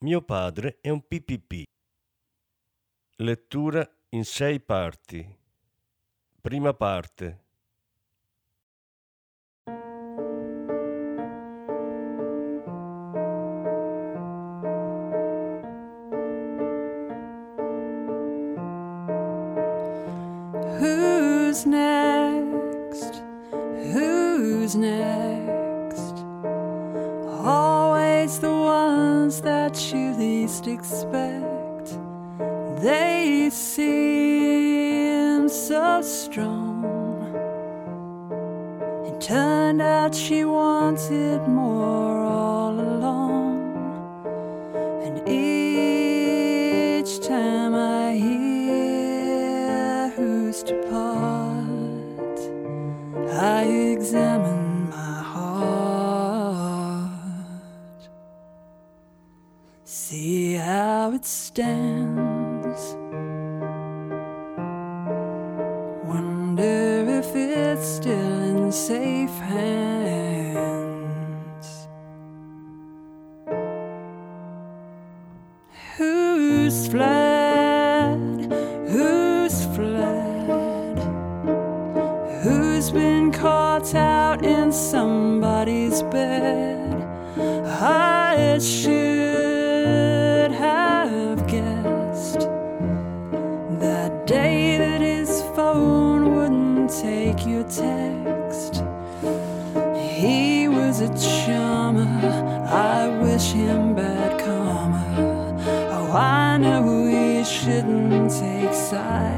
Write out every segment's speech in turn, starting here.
mio padre è un PPP. Lettura in sei parti. Prima parte. Who's next? Who's next? Expect. They seem so strong. It turned out she wanted more Who's fled? Who's fled? Who's been caught out in somebody's bed? I should have guessed that day that his phone wouldn't take your text. He was a charmer. side.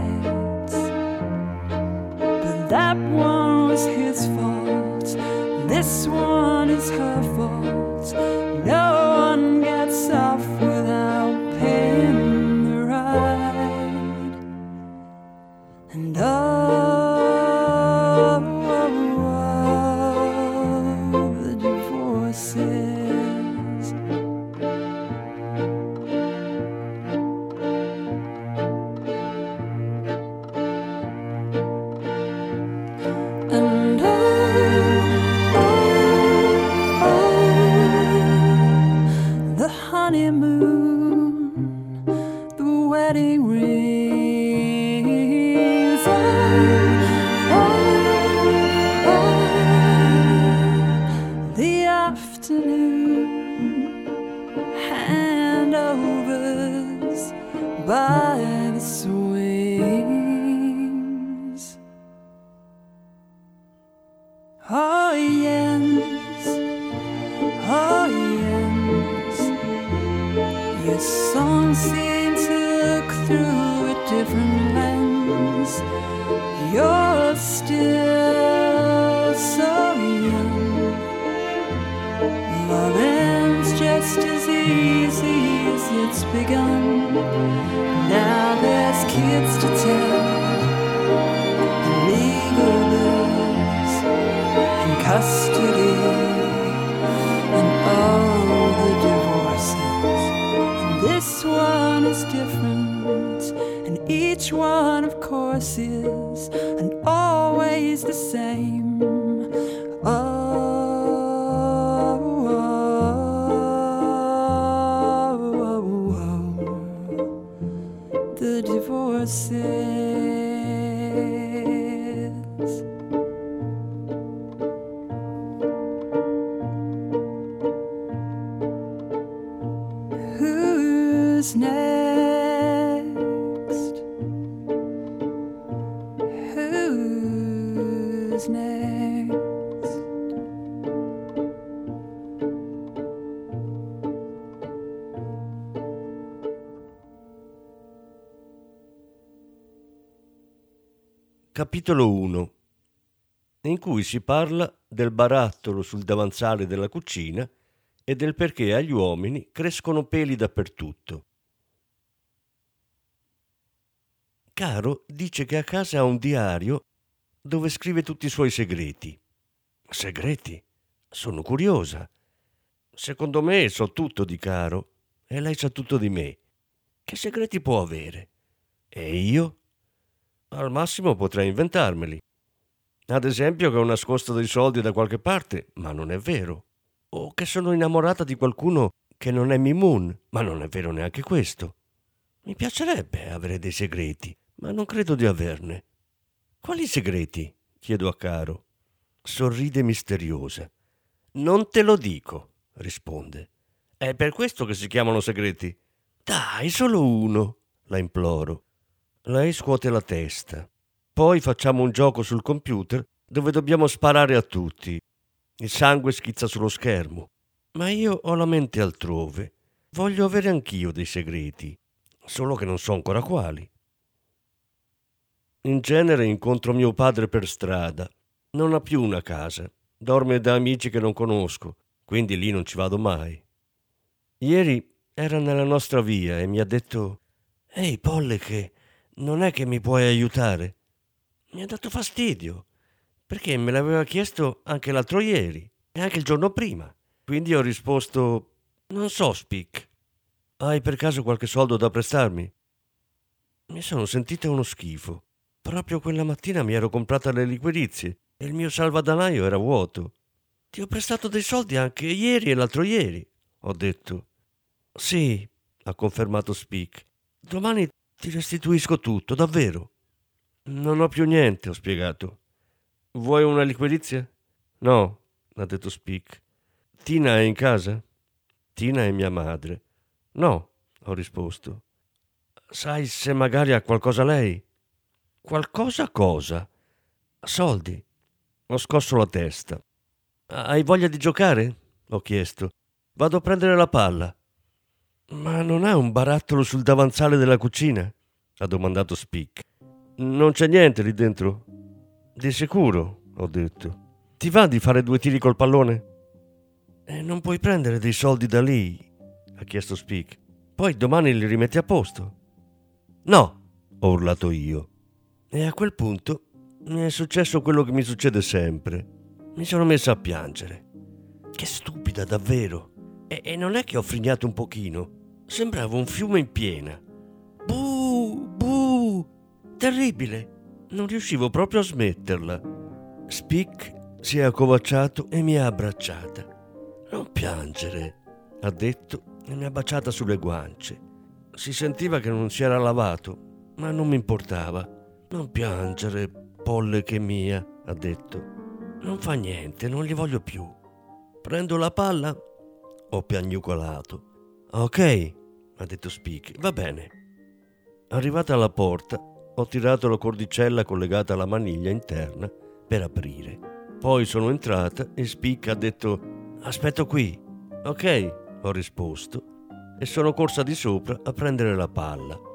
Lens. You're still so young. Love ends just as easy as it's begun. Now there's kids to tell, legal bills, and custody, and all the divorces. This one is different, one, of course, is, and always the same. Oh, oh, oh, oh. the divorces. Who's next? Next? Capitolo 1 in cui si parla del barattolo sul davanzale della cucina e del perché agli uomini crescono peli dappertutto. Caro dice che a casa ha un diario dove scrive tutti i suoi segreti. Segreti? Sono curiosa. Secondo me so tutto di Caro e lei sa tutto di me. Che segreti può avere? E io? Al massimo potrei inventarmeli. Ad esempio che ho nascosto dei soldi da qualche parte, ma non è vero. O che sono innamorata di qualcuno che non è Mimoon, ma non è vero neanche questo. Mi piacerebbe avere dei segreti, ma non credo di averne. Quali segreti? chiedo a Caro. Sorride misteriosa. Non te lo dico, risponde. È per questo che si chiamano segreti. Dai, solo uno, la imploro. Lei scuote la testa. Poi facciamo un gioco sul computer dove dobbiamo sparare a tutti. Il sangue schizza sullo schermo. Ma io ho la mente altrove. Voglio avere anch'io dei segreti, solo che non so ancora quali. In genere incontro mio padre per strada. Non ha più una casa. Dorme da amici che non conosco, quindi lì non ci vado mai. Ieri era nella nostra via e mi ha detto Ehi, Polle, che non è che mi puoi aiutare? Mi ha dato fastidio, perché me l'aveva chiesto anche l'altro ieri e anche il giorno prima. Quindi ho risposto, non so, Spic. Hai per caso qualche soldo da prestarmi? Mi sono sentita uno schifo. Proprio quella mattina mi ero comprata le liquidizie e il mio salvadanaio era vuoto. Ti ho prestato dei soldi anche ieri e l'altro ieri, ho detto. Sì, ha confermato Spic. Domani ti restituisco tutto, davvero. Non ho più niente, ho spiegato. Vuoi una liquidizia? No, ha detto Spic. Tina è in casa? Tina è mia madre. No, ho risposto. Sai se magari ha qualcosa lei? Qualcosa cosa? Soldi. Ho scosso la testa. Hai voglia di giocare? Ho chiesto. Vado a prendere la palla. Ma non ha un barattolo sul davanzale della cucina? ha domandato Spic. Non c'è niente lì dentro? Di sicuro, ho detto. Ti va di fare due tiri col pallone? E non puoi prendere dei soldi da lì? ha chiesto Spic. Poi domani li rimetti a posto. No, ho urlato io. E a quel punto mi è successo quello che mi succede sempre. Mi sono messa a piangere. Che stupida, davvero. E, e non è che ho frignato un pochino. Sembrava un fiume in piena. Buh, buh, terribile. Non riuscivo proprio a smetterla. Spic si è accovacciato e mi ha abbracciata. Non piangere, ha detto e mi ha baciata sulle guance. Si sentiva che non si era lavato, ma non mi importava. Non piangere, polle che mia, ha detto. Non fa niente, non li voglio più. Prendo la palla? Ho piagnucolato. Ok, ha detto Spic, va bene. Arrivata alla porta, ho tirato la cordicella collegata alla maniglia interna per aprire. Poi sono entrata e Spic ha detto Aspetto qui. Ok, ho risposto e sono corsa di sopra a prendere la palla.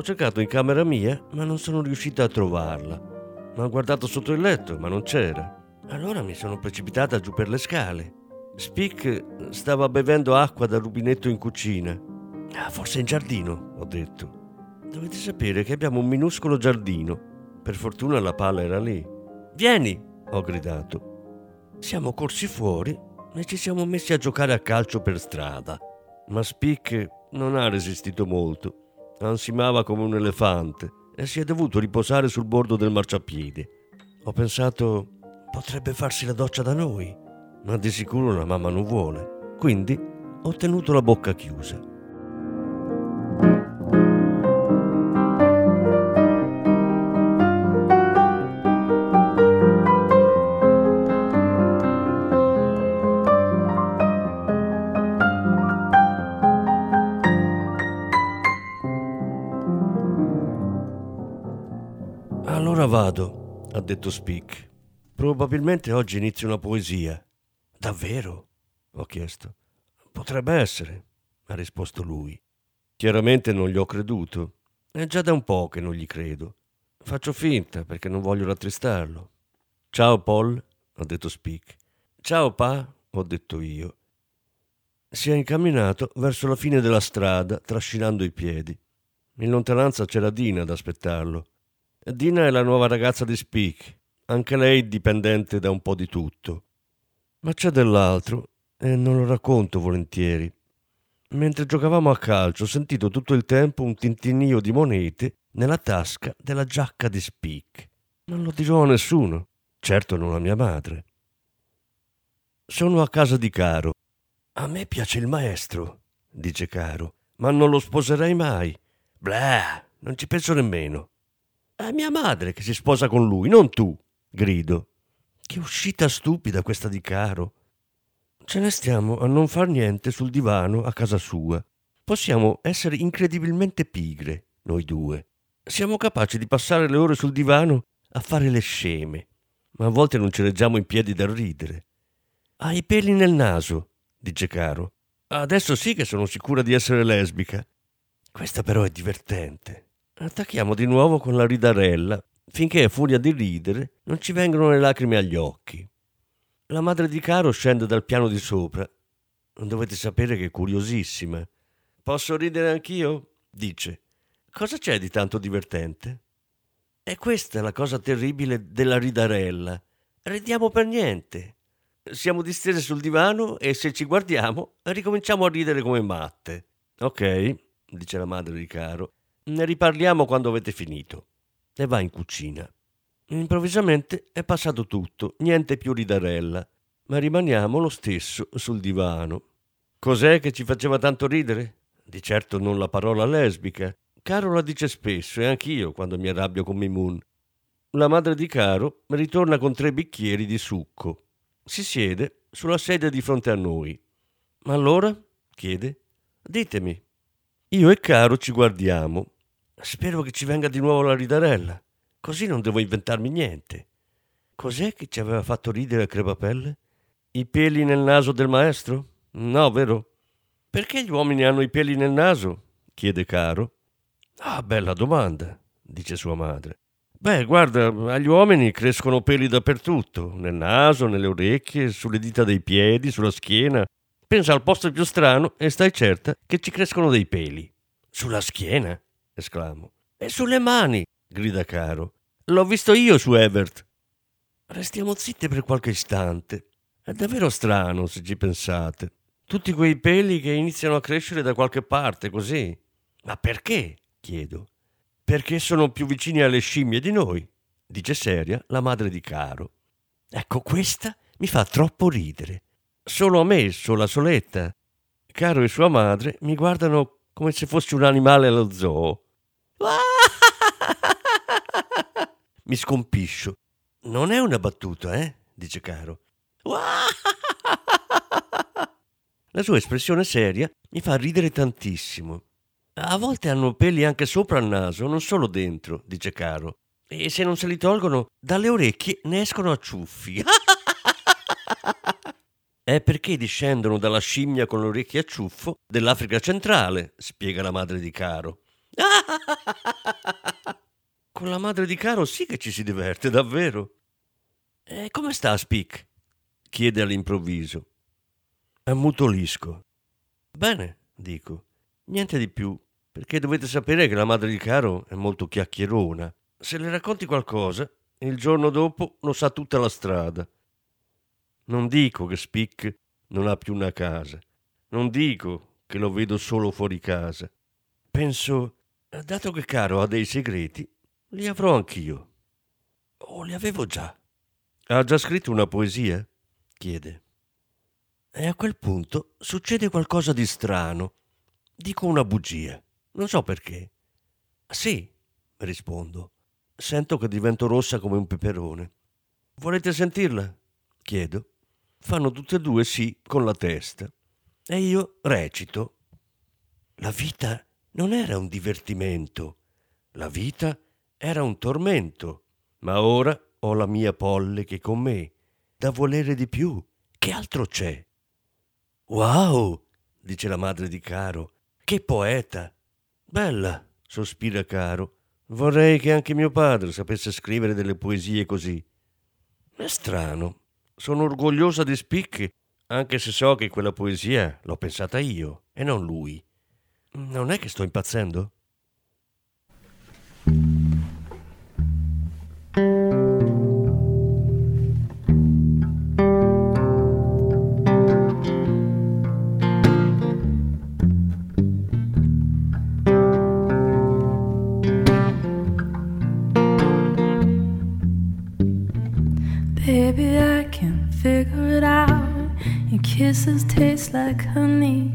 Ho cercato in camera mia, ma non sono riuscita a trovarla. Ho guardato sotto il letto, ma non c'era. Allora mi sono precipitata giù per le scale. Spic stava bevendo acqua dal rubinetto in cucina. Ah, forse in giardino, ho detto. Dovete sapere che abbiamo un minuscolo giardino. Per fortuna la palla era lì. Vieni, ho gridato. Siamo corsi fuori e ci siamo messi a giocare a calcio per strada. Ma Spic non ha resistito molto. Ansimava come un elefante e si è dovuto riposare sul bordo del marciapiede. Ho pensato, potrebbe farsi la doccia da noi, ma di sicuro la mamma non vuole. Quindi ho tenuto la bocca chiusa. Vado, ha detto Spic. Probabilmente oggi inizio una poesia. Davvero? ho chiesto. Potrebbe essere, ha risposto lui. Chiaramente non gli ho creduto. È già da un po' che non gli credo. Faccio finta perché non voglio rattristarlo. Ciao Paul, ha detto Spic. Ciao Pa, ho detto io. Si è incamminato verso la fine della strada, trascinando i piedi. In lontananza c'era Dina ad aspettarlo. Dina è la nuova ragazza di Speak, anche lei dipendente da un po' di tutto. Ma c'è dell'altro e non lo racconto volentieri. Mentre giocavamo a calcio ho sentito tutto il tempo un tintinnio di monete nella tasca della giacca di Speak. Non lo dirò a nessuno, certo non a mia madre. Sono a casa di Caro. A me piace il maestro, dice Caro, ma non lo sposerei mai. Blah, non ci penso nemmeno. È mia madre che si sposa con lui, non tu, grido. Che uscita stupida questa di Caro. Ce ne stiamo a non far niente sul divano a casa sua. Possiamo essere incredibilmente pigre, noi due. Siamo capaci di passare le ore sul divano a fare le sceme, ma a volte non ci reggiamo in piedi da ridere. Hai i peli nel naso, dice Caro. Adesso sì che sono sicura di essere lesbica. Questa però è divertente. Attacchiamo di nuovo con la ridarella finché a furia di ridere non ci vengono le lacrime agli occhi. La madre di Caro scende dal piano di sopra. Dovete sapere che è curiosissima. Posso ridere anch'io? dice. Cosa c'è di tanto divertente? E questa è la cosa terribile della ridarella. Ridiamo per niente. Siamo distese sul divano e se ci guardiamo ricominciamo a ridere come matte. Ok, dice la madre di Caro. Ne riparliamo quando avete finito e va in cucina. Improvvisamente è passato tutto, niente più ridarella, ma rimaniamo lo stesso sul divano. Cos'è che ci faceva tanto ridere? Di certo non la parola lesbica. Caro la dice spesso e anch'io quando mi arrabbio con Mimun. La madre di Caro ritorna con tre bicchieri di succo. Si siede sulla sedia di fronte a noi. Ma allora? chiede. Ditemi. Io e Caro ci guardiamo Spero che ci venga di nuovo la ridarella, così non devo inventarmi niente. Cos'è che ci aveva fatto ridere a crepapelle? I peli nel naso del maestro? No, vero? Perché gli uomini hanno i peli nel naso? chiede Caro. Ah, bella domanda, dice sua madre. Beh, guarda, agli uomini crescono peli dappertutto, nel naso, nelle orecchie, sulle dita dei piedi, sulla schiena. Pensa al posto più strano e stai certa che ci crescono dei peli. Sulla schiena? esclamo. E sulle mani, grida Caro. L'ho visto io su Evert. Restiamo zitte per qualche istante. È davvero strano, se ci pensate. Tutti quei peli che iniziano a crescere da qualche parte, così. Ma perché? chiedo. Perché sono più vicini alle scimmie di noi, dice seria la madre di Caro. Ecco, questa mi fa troppo ridere. Solo a me, sola soletta. Caro e sua madre mi guardano come se fossi un animale allo zoo. Mi scompiscio. Non è una battuta, eh? dice Caro. La sua espressione seria mi fa ridere tantissimo. A volte hanno peli anche sopra il naso, non solo dentro, dice Caro. E se non se li tolgono, dalle orecchie ne escono a ciuffi. È perché discendono dalla scimmia con le orecchie a ciuffo dell'Africa centrale, spiega la madre di Caro. Con la madre di Caro sì che ci si diverte, davvero. E come sta Spic? chiede all'improvviso. Ammutolisco. Bene, dico. Niente di più, perché dovete sapere che la madre di Caro è molto chiacchierona. Se le racconti qualcosa, il giorno dopo lo sa tutta la strada. Non dico che Spic non ha più una casa. Non dico che lo vedo solo fuori casa. Penso Dato che Caro ha dei segreti, li avrò anch'io. O li avevo già. Ha già scritto una poesia? chiede. E a quel punto succede qualcosa di strano. Dico una bugia. Non so perché. Sì, rispondo. Sento che divento rossa come un peperone. Volete sentirla? chiedo. Fanno tutte e due sì con la testa. E io recito. La vita non era un divertimento, la vita era un tormento, ma ora ho la mia polle che con me, da volere di più. Che altro c'è? Wow, dice la madre di Caro, che poeta. Bella, sospira Caro. Vorrei che anche mio padre sapesse scrivere delle poesie così. È strano. Sono orgogliosa di spicchi, anche se so che quella poesia l'ho pensata io e non lui. Non è che sto impazzendo? Baby, I figure it out. Your kisses taste like honey.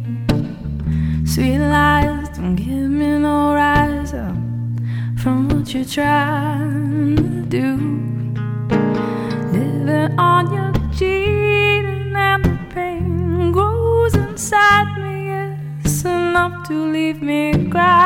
Sweet lies don't give me no rise up from what you're trying to do. Living on your cheating and the pain grows inside me. It's enough to leave me crying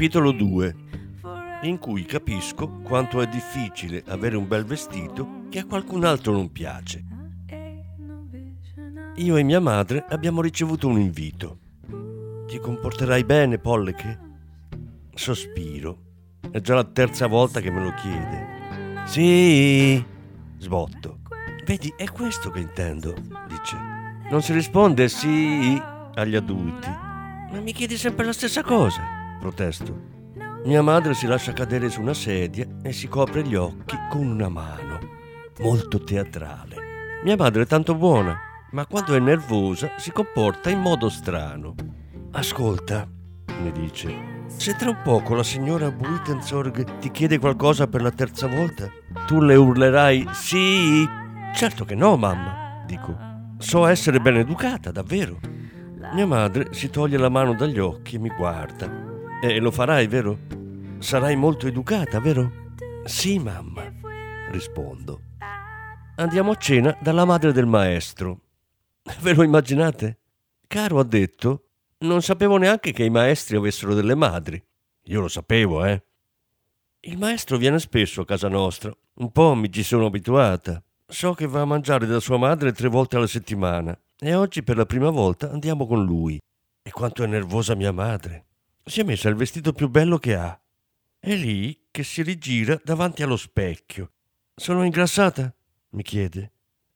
Capitolo 2 forever. in cui capisco quanto è difficile avere un bel vestito che a qualcun altro non piace. Io e mia madre abbiamo ricevuto un invito. Ti comporterai bene, Polleche? Sospiro. È già la terza volta che me lo chiede. Sì, sbotto. Vedi, è questo che intendo, dice. Non si risponde sì agli adulti. Ma mi chiedi sempre la stessa cosa, protesto. Mia madre si lascia cadere su una sedia e si copre gli occhi con una mano, molto teatrale. Mia madre è tanto buona, ma quando è nervosa si comporta in modo strano. Ascolta, mi dice, se tra un poco la signora Buitenzorg ti chiede qualcosa per la terza volta, tu le urlerai sì? Certo che no, mamma, dico. So essere ben educata, davvero. Mia madre si toglie la mano dagli occhi e mi guarda. E lo farai, vero? Sarai molto educata, vero? Sì, mamma, rispondo. Andiamo a cena dalla madre del maestro. Ve lo immaginate? Caro ha detto, non sapevo neanche che i maestri avessero delle madri. Io lo sapevo, eh. Il maestro viene spesso a casa nostra. Un po' mi ci sono abituata. So che va a mangiare da sua madre tre volte alla settimana. E oggi per la prima volta andiamo con lui. E quanto è nervosa mia madre. Si è messa il vestito più bello che ha. È lì che si rigira davanti allo specchio. Sono ingrassata? mi chiede.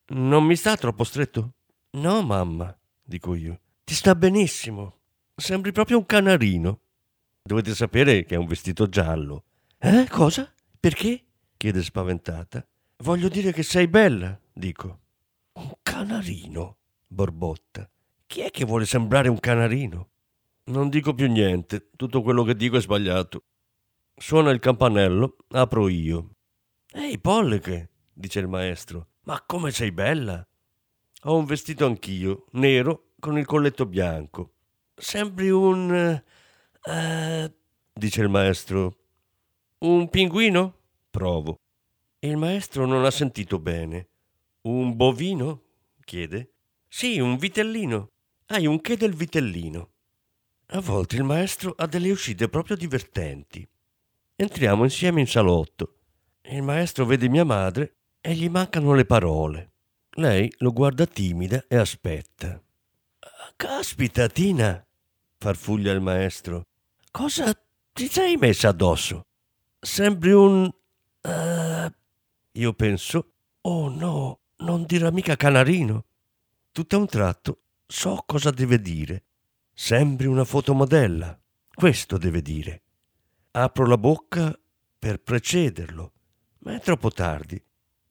Non mi sta troppo stretto? No, mamma, dico io. Ti sta benissimo. Sembri proprio un canarino. Dovete sapere che è un vestito giallo. Eh, cosa? Perché? chiede spaventata. Voglio dire che sei bella, dico. Un canarino, borbotta. Chi è che vuole sembrare un canarino? Non dico più niente, tutto quello che dico è sbagliato. Suona il campanello, apro io. Ehi, Polleche, dice il maestro, ma come sei bella! Ho un vestito anch'io, nero, con il colletto bianco. Sembri un... eh, dice il maestro. Un pinguino? Provo. Il maestro non ha sentito bene. Un bovino? chiede. Sì, un vitellino. Hai un che del vitellino. A volte il maestro ha delle uscite proprio divertenti. Entriamo insieme in salotto. Il maestro vede mia madre e gli mancano le parole. Lei lo guarda timida e aspetta. Caspita, Tina, farfuglia il maestro. Cosa ti sei messa addosso? Sembri un... eh, io penso, oh no, non dirà mica canarino. Tutto a un tratto so cosa deve dire. Sembri una fotomodella. Questo deve dire. Apro la bocca per precederlo, ma è troppo tardi.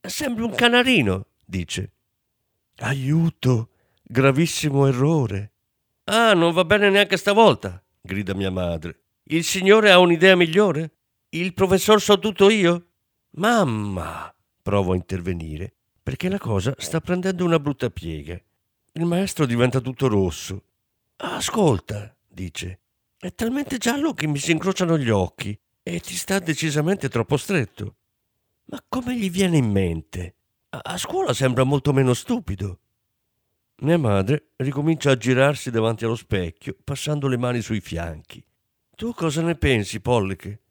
Sembri un canarino, dice. Aiuto, gravissimo errore. Ah, non va bene neanche stavolta, grida mia madre. Il signore ha un'idea migliore? Il professor so tutto io? Mamma, provo a intervenire, perché la cosa sta prendendo una brutta piega. Il maestro diventa tutto rosso. Ascolta, dice, è talmente giallo che mi si incrociano gli occhi e ti sta decisamente troppo stretto. Ma come gli viene in mente? A scuola sembra molto meno stupido. Mia madre ricomincia a girarsi davanti allo specchio, passando le mani sui fianchi. Tu cosa ne pensi, Polliche?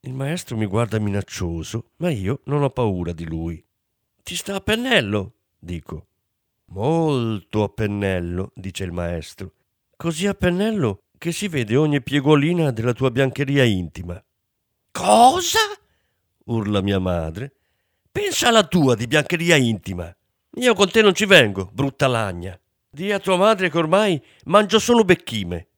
Il maestro mi guarda minaccioso, ma io non ho paura di lui. Ti sta a pennello, dico. Molto a pennello, dice il maestro. Così a pennello che si vede ogni piegolina della tua biancheria intima. Cosa? urla mia madre. Pensa alla tua di biancheria intima. Io con te non ci vengo, brutta lagna. Dì a tua madre che ormai mangio solo becchime.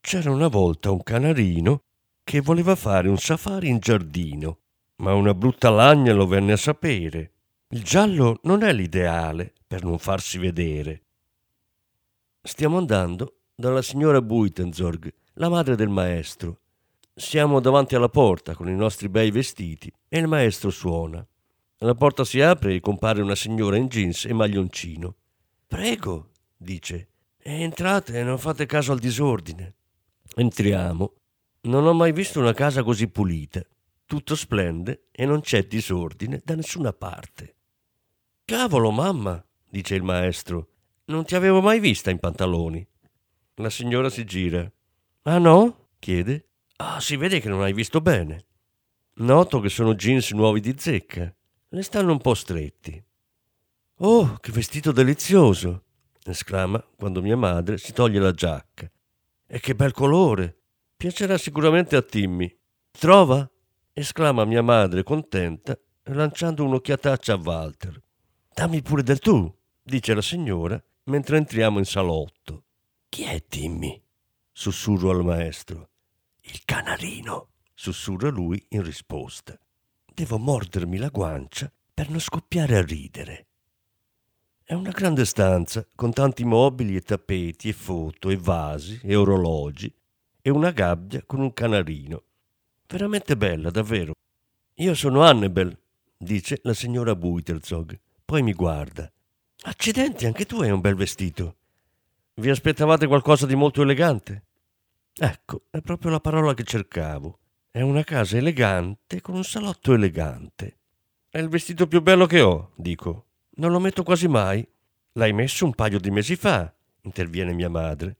C'era una volta un canarino che voleva fare un safari in giardino, ma una brutta lagna lo venne a sapere. Il giallo non è l'ideale per non farsi vedere. Stiamo andando dalla signora Buitenzorg, la madre del maestro. Siamo davanti alla porta con i nostri bei vestiti e il maestro suona. La porta si apre e compare una signora in jeans e maglioncino. Prego, dice, entrate e non fate caso al disordine. Entriamo. Non ho mai visto una casa così pulita. Tutto splende e non c'è disordine da nessuna parte. Cavolo, mamma, dice il maestro, non ti avevo mai vista in pantaloni. La signora si gira. Ah no? chiede. Ah, si vede che non hai visto bene. Noto che sono jeans nuovi di zecca. Le stanno un po' stretti. Oh, che vestito delizioso! esclama quando mia madre si toglie la giacca. E che bel colore! Piacerà sicuramente a Timmy. Trova? esclama mia madre contenta, lanciando un'occhiataccia a Walter. Dammi pure del tu, dice la signora mentre entriamo in salotto. Chi è Timmy? sussurro al maestro. Il canarino, sussurra lui in risposta. Devo mordermi la guancia per non scoppiare a ridere. È una grande stanza con tanti mobili e tappeti e foto e vasi e orologi e una gabbia con un canarino. Veramente bella, davvero. Io sono Annabel, dice la signora Buiterzog. Poi mi guarda. Accidenti, anche tu hai un bel vestito. Vi aspettavate qualcosa di molto elegante? Ecco, è proprio la parola che cercavo. È una casa elegante con un salotto elegante. È il vestito più bello che ho, dico. Non lo metto quasi mai. L'hai messo un paio di mesi fa, interviene mia madre.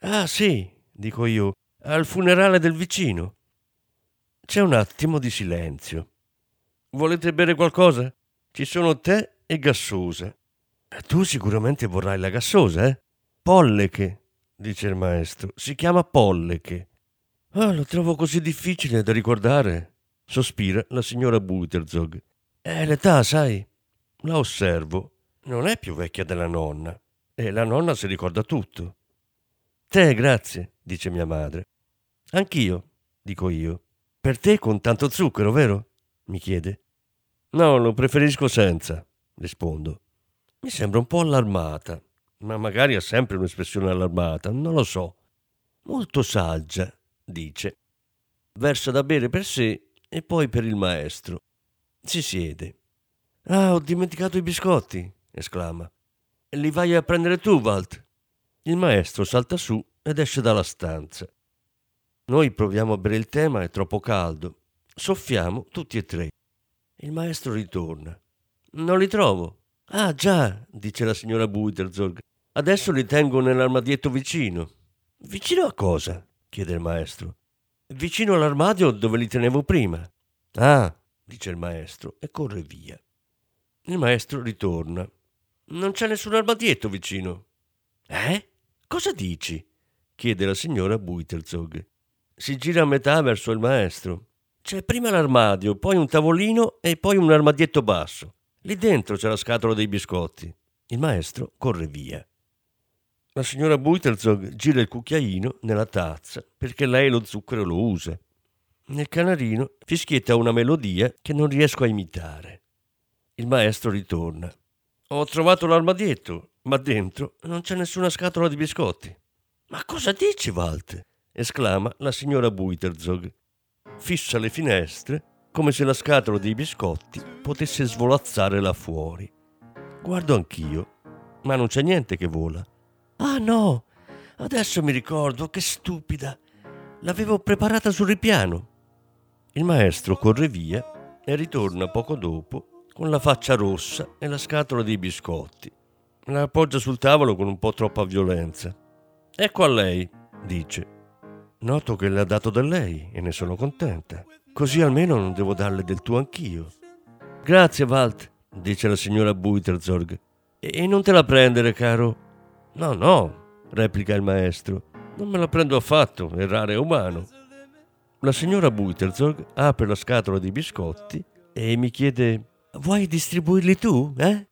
Ah sì, dico io, al funerale del vicino. C'è un attimo di silenzio. Volete bere qualcosa? Ci sono tè e gassosa. Tu sicuramente vorrai la gassosa, eh? Polleche, dice il maestro. Si chiama Polleche. Ah, lo trovo così difficile da ricordare, sospira la signora Buiterzog. È l'età, sai. La osservo. Non è più vecchia della nonna. E la nonna si ricorda tutto. Te, grazie, dice mia madre. Anch'io, dico io. Per te con tanto zucchero, vero? mi chiede. No, lo preferisco senza, rispondo. Mi sembra un po' allarmata, ma magari ha sempre un'espressione allarmata, non lo so. Molto saggia, dice. Versa da bere per sé e poi per il maestro. Si siede. Ah, ho dimenticato i biscotti, esclama. Li vai a prendere tu, Walt? Il maestro salta su ed esce dalla stanza. Noi proviamo a bere il tè, ma è troppo caldo. Soffiamo tutti e tre. Il maestro ritorna. Non li trovo. Ah, già, dice la signora Buiterzorg. Adesso li tengo nell'armadietto vicino. Vicino a cosa? chiede il maestro. Vicino all'armadio dove li tenevo prima. Ah, dice il maestro e corre via. Il maestro ritorna. Non c'è nessun armadietto vicino. Eh? Cosa dici? chiede la signora Buiterzog. Si gira a metà verso il maestro. C'è prima l'armadio, poi un tavolino e poi un armadietto basso. Lì dentro c'è la scatola dei biscotti. Il maestro corre via. La signora Buiterzog gira il cucchiaino nella tazza perché lei lo zucchero lo usa. Nel canarino fischietta una melodia che non riesco a imitare. Il maestro ritorna. Ho trovato l'armadietto, ma dentro non c'è nessuna scatola di biscotti. Ma cosa dici, Walt? esclama la signora Buiterzog. Fissa le finestre come se la scatola dei biscotti potesse svolazzare là fuori. Guardo anch'io, ma non c'è niente che vola. Ah no, adesso mi ricordo, che stupida. L'avevo preparata sul ripiano. Il maestro corre via e ritorna poco dopo con la faccia rossa e la scatola dei biscotti. La appoggia sul tavolo con un po' troppa violenza. Ecco a lei, dice. Noto che le ha dato da lei e ne sono contenta. Così almeno non devo darle del tuo anch'io. Grazie, Walt, dice la signora Buiterzorg. E non te la prendere, caro. No, no, replica il maestro. Non me la prendo affatto, errare è umano. La signora Buiterzorg apre la scatola di biscotti e mi chiede: Vuoi distribuirli tu, eh?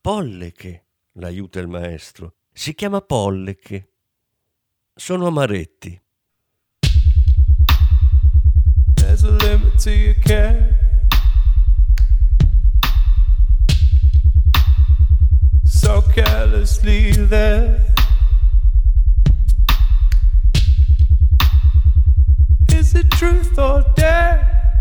Polleche, l'aiuta il maestro. Si chiama Polleche. Sono amaretti. Care. So carelessly there. Is it truth or dare?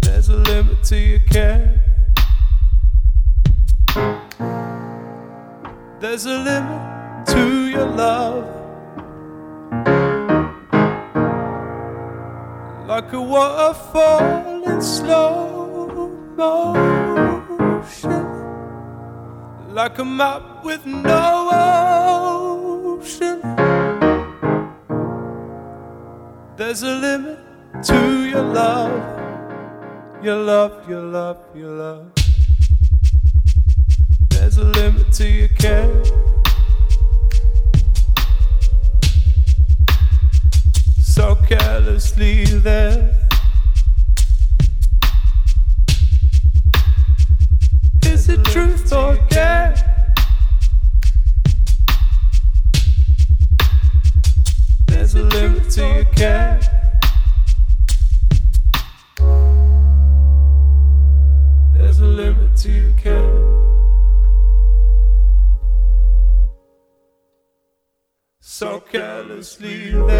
There's a limit to your care. There's a limit to your love. Like a waterfall in slow motion, like a map with no ocean. There's a limit to your love, your love, your love, your love. There's a limit to your care. So carelessly there. Is it truth or dare? There's a limit to your care. There's a limit to your care. So carelessly there.